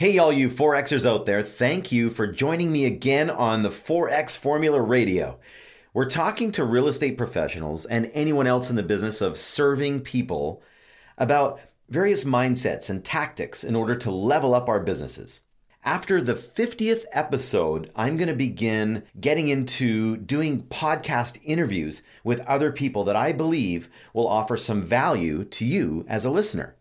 Hey, all you 4Xers out there, thank you for joining me again on the 4X Formula Radio. We're talking to real estate professionals and anyone else in the business of serving people about various mindsets and tactics in order to level up our businesses. After the 50th episode, I'm going to begin getting into doing podcast interviews with other people that I believe will offer some value to you as a listener.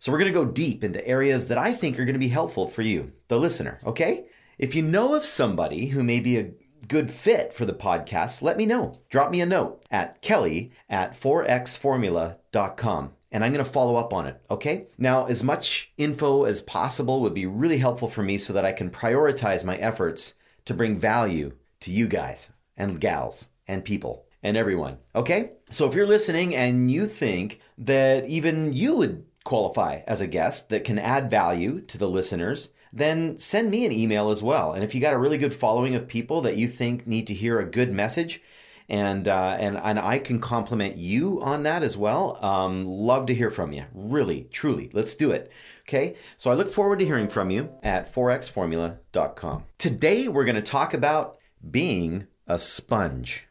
So we're going to go deep into areas that I think are going to be helpful for you, the listener, okay? If you know of somebody who may be a good fit for the podcast, let me know. Drop me a note at kelly at 4xformula.com and I'm going to follow up on it, okay? Now, as much info as possible would be really helpful for me so that I can prioritize my efforts to bring value to you guys and gals and people and everyone, okay? So if you're listening and you think that even you would qualify as a guest that can add value to the listeners, then send me an email as well. And if you got a really good following of people that you think need to hear a good message, and uh, and and I can compliment you on that as well. Um, love to hear from you. Really, truly, let's do it. Okay, so I look forward to hearing from you at 4xformula.com. Today we're going to talk about being a sponge.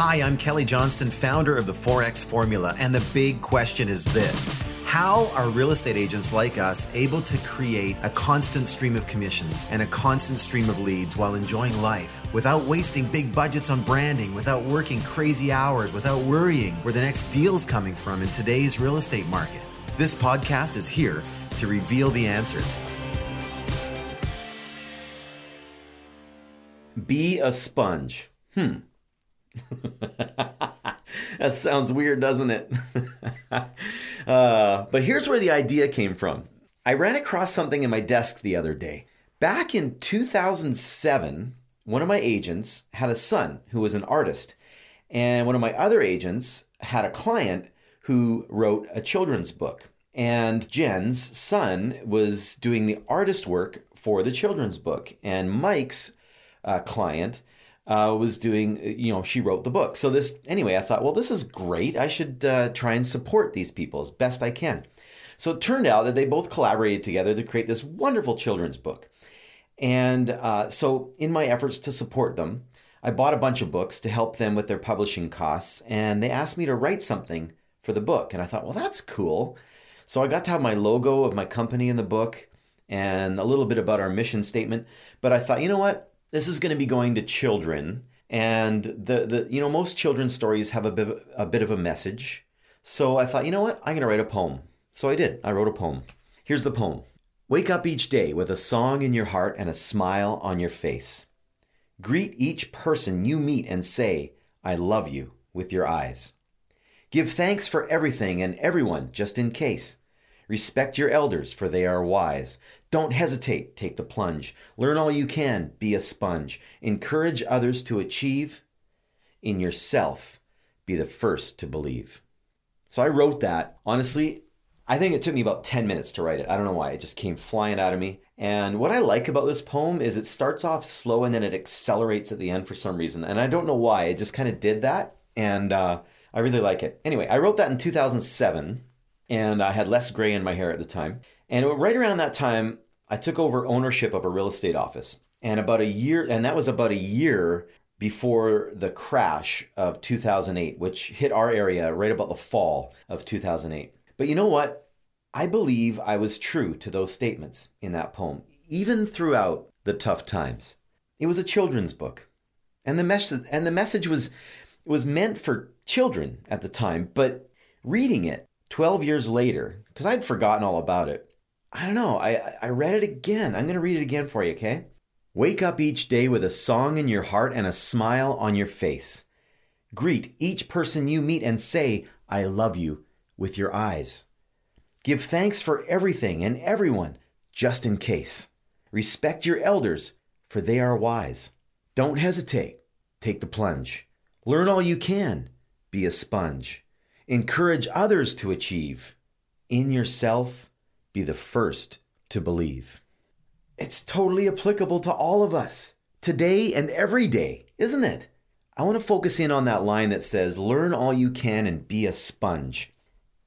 Hi, I'm Kelly Johnston, founder of the 4X Formula, and the big question is this How are real estate agents like us able to create a constant stream of commissions and a constant stream of leads while enjoying life without wasting big budgets on branding, without working crazy hours, without worrying where the next deal's coming from in today's real estate market? This podcast is here to reveal the answers. Be a sponge. Hmm. that sounds weird, doesn't it? uh, but here's where the idea came from. I ran across something in my desk the other day. Back in 2007, one of my agents had a son who was an artist, and one of my other agents had a client who wrote a children's book. And Jen's son was doing the artist work for the children's book, and Mike's uh, client uh, was doing, you know, she wrote the book. So this, anyway, I thought, well, this is great. I should uh, try and support these people as best I can. So it turned out that they both collaborated together to create this wonderful children's book. And uh, so, in my efforts to support them, I bought a bunch of books to help them with their publishing costs. And they asked me to write something for the book. And I thought, well, that's cool. So I got to have my logo of my company in the book and a little bit about our mission statement. But I thought, you know what? This is going to be going to children and the, the you know most children's stories have a bit, a bit of a message. So i thought you know what? I'm going to write a poem. So i did. I wrote a poem. Here's the poem. Wake up each day with a song in your heart and a smile on your face. Greet each person you meet and say i love you with your eyes. Give thanks for everything and everyone just in case Respect your elders, for they are wise. Don't hesitate, take the plunge. Learn all you can, be a sponge. Encourage others to achieve. In yourself, be the first to believe. So I wrote that. Honestly, I think it took me about 10 minutes to write it. I don't know why. It just came flying out of me. And what I like about this poem is it starts off slow and then it accelerates at the end for some reason. And I don't know why. It just kind of did that. And uh, I really like it. Anyway, I wrote that in 2007 and I had less gray in my hair at the time. And right around that time, I took over ownership of a real estate office. And about a year, and that was about a year before the crash of 2008, which hit our area right about the fall of 2008. But you know what? I believe I was true to those statements in that poem, even throughout the tough times. It was a children's book. And the message and the message was was meant for children at the time, but reading it 12 years later, because I'd forgotten all about it, I don't know, I, I read it again. I'm going to read it again for you, okay? Wake up each day with a song in your heart and a smile on your face. Greet each person you meet and say, I love you, with your eyes. Give thanks for everything and everyone, just in case. Respect your elders, for they are wise. Don't hesitate. Take the plunge. Learn all you can. Be a sponge. Encourage others to achieve. In yourself, be the first to believe. It's totally applicable to all of us, today and every day, isn't it? I want to focus in on that line that says, learn all you can and be a sponge.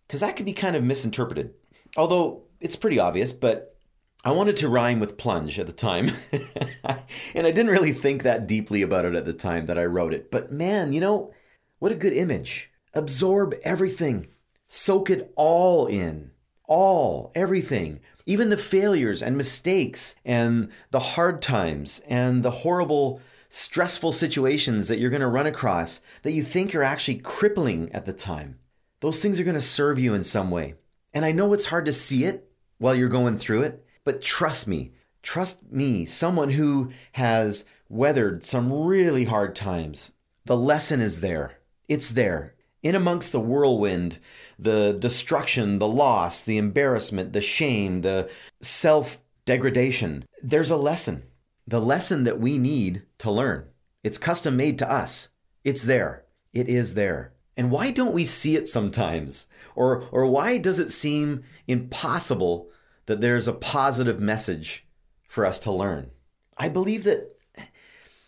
Because that could be kind of misinterpreted. Although it's pretty obvious, but I wanted to rhyme with plunge at the time. and I didn't really think that deeply about it at the time that I wrote it. But man, you know, what a good image. Absorb everything, soak it all in. All, everything, even the failures and mistakes and the hard times and the horrible, stressful situations that you're going to run across that you think are actually crippling at the time. Those things are going to serve you in some way. And I know it's hard to see it while you're going through it, but trust me, trust me, someone who has weathered some really hard times. The lesson is there. It's there. In amongst the whirlwind, the destruction, the loss, the embarrassment, the shame, the self degradation, there's a lesson. The lesson that we need to learn. It's custom made to us. It's there. It is there. And why don't we see it sometimes? Or, or why does it seem impossible that there's a positive message for us to learn. I believe that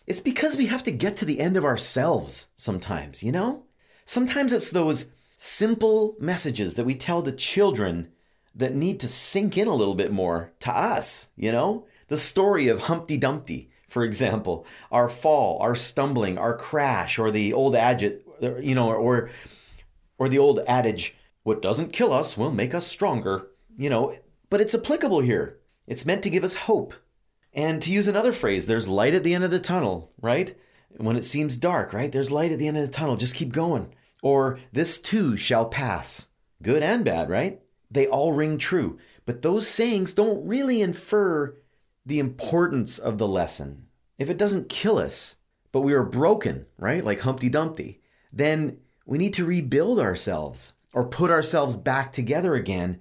it's because we have to get to the end of ourselves sometimes, you know? Sometimes it's those simple messages that we tell the children that need to sink in a little bit more to us, you know? The story of Humpty Dumpty, for example, our fall, our stumbling, our crash, or the old adage, you know, or or the old adage, what doesn't kill us will make us stronger. You know, but it's applicable here. It's meant to give us hope. And to use another phrase, there's light at the end of the tunnel, right? When it seems dark, right? There's light at the end of the tunnel. Just keep going. Or this too shall pass. Good and bad, right? They all ring true. But those sayings don't really infer the importance of the lesson. If it doesn't kill us, but we are broken, right? Like Humpty Dumpty, then we need to rebuild ourselves or put ourselves back together again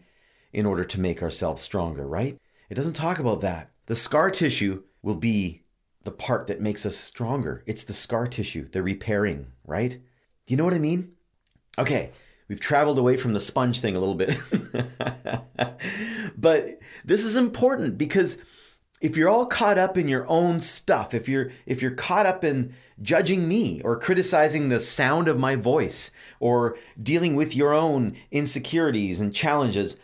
in order to make ourselves stronger, right? It doesn't talk about that. The scar tissue will be the part that makes us stronger. It's the scar tissue, the repairing, right? Do you know what I mean? Okay, we've traveled away from the sponge thing a little bit. but this is important because if you're all caught up in your own stuff, if you're if you're caught up in judging me or criticizing the sound of my voice or dealing with your own insecurities and challenges,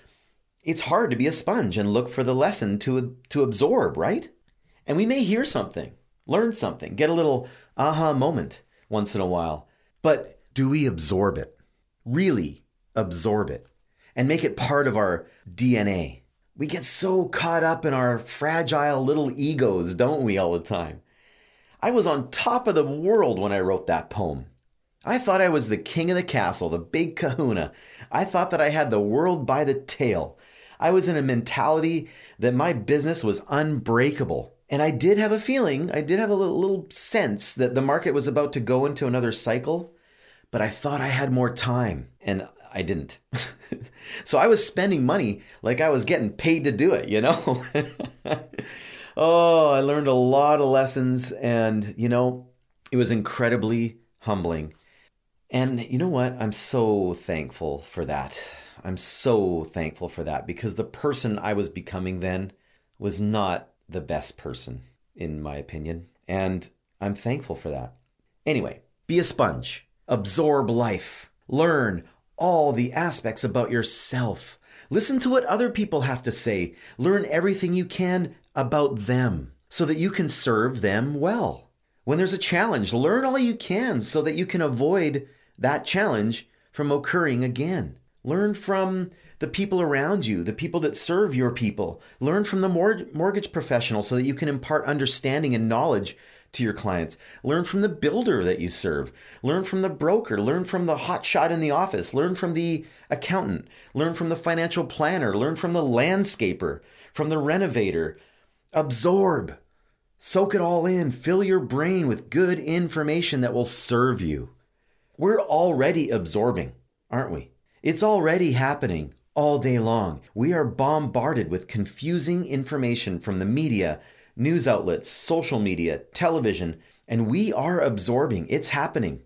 it's hard to be a sponge and look for the lesson to, to absorb, right? And we may hear something, learn something, get a little aha moment once in a while. But do we absorb it? Really absorb it and make it part of our DNA? We get so caught up in our fragile little egos, don't we, all the time? I was on top of the world when I wrote that poem. I thought I was the king of the castle, the big kahuna. I thought that I had the world by the tail. I was in a mentality that my business was unbreakable. And I did have a feeling, I did have a little, sense that the market was about to go into another cycle, but I thought I had more time and I didn't. so I was spending money like I was getting paid to do it, you know? oh, I learned a lot of lessons and, you know, it was incredibly humbling. And you know what? I'm so thankful for that. I'm so thankful for that because the person I was becoming then was not the best person, in my opinion. And I'm thankful for that. Anyway, be a sponge, absorb life, learn all the aspects about yourself. Listen to what other people have to say. Learn everything you can about them so that you can serve them well. When there's a challenge, learn all you can so that you can avoid that challenge from occurring again. Learn from the people around you, the people that serve your people. Learn from the mortgage professional so that you can impart understanding and knowledge to your clients. Learn from the builder that you serve. Learn from the broker. Learn from the hot shot in the office. Learn from the accountant. Learn from the financial planner. Learn from the landscaper, from the renovator. Absorb. Soak it all in. Fill your brain with good information that will serve you. We're already absorbing, aren't we? It's already happening all day long. We are bombarded with confusing information from the media, news outlets, social media, television, and we are absorbing. It's happening.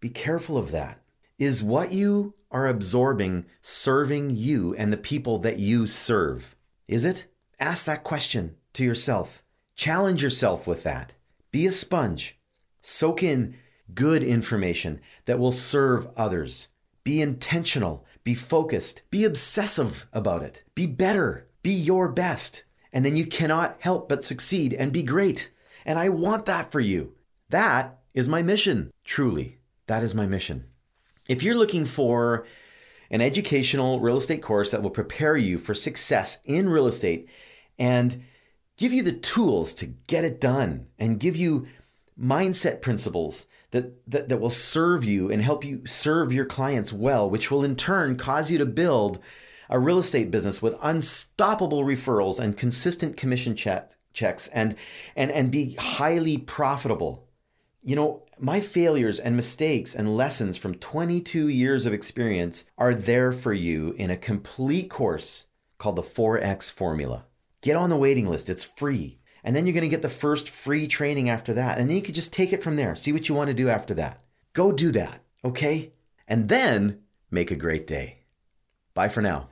Be careful of that. Is what you are absorbing serving you and the people that you serve? Is it? Ask that question to yourself. Challenge yourself with that. Be a sponge. Soak in good information that will serve others. Be intentional, be focused, be obsessive about it, be better, be your best, and then you cannot help but succeed and be great. And I want that for you. That is my mission. Truly, that is my mission. If you're looking for an educational real estate course that will prepare you for success in real estate and give you the tools to get it done and give you mindset principles that, that, that will serve you and help you serve your clients well, which will in turn cause you to build a real estate business with unstoppable referrals and consistent commission check, checks and, and, and be highly profitable. You know, my failures and mistakes and lessons from 22 years of experience are there for you in a complete course called the 4X Formula. Get on the waiting list, it's free. And then you're going to get the first free training after that. And then you can just take it from there. See what you want to do after that. Go do that, okay? And then make a great day. Bye for now.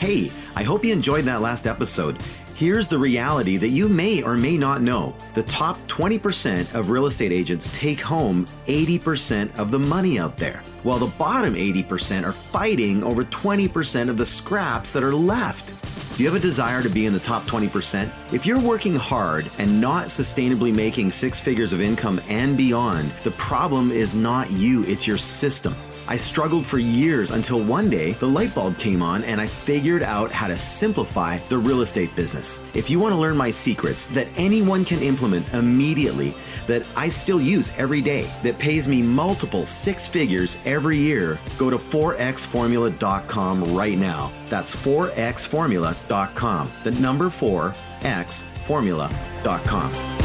Hey, I hope you enjoyed that last episode. Here's the reality that you may or may not know. The top 20% of real estate agents take home 80% of the money out there, while the bottom 80% are fighting over 20% of the scraps that are left. Do you have a desire to be in the top 20%? If you're working hard and not sustainably making six figures of income and beyond, the problem is not you, it's your system. I struggled for years until one day the light bulb came on and I figured out how to simplify the real estate business. If you want to learn my secrets that anyone can implement immediately, that I still use every day, that pays me multiple six figures every year, go to 4xformula.com right now. That's 4xformula.com. The number 4xformula.com.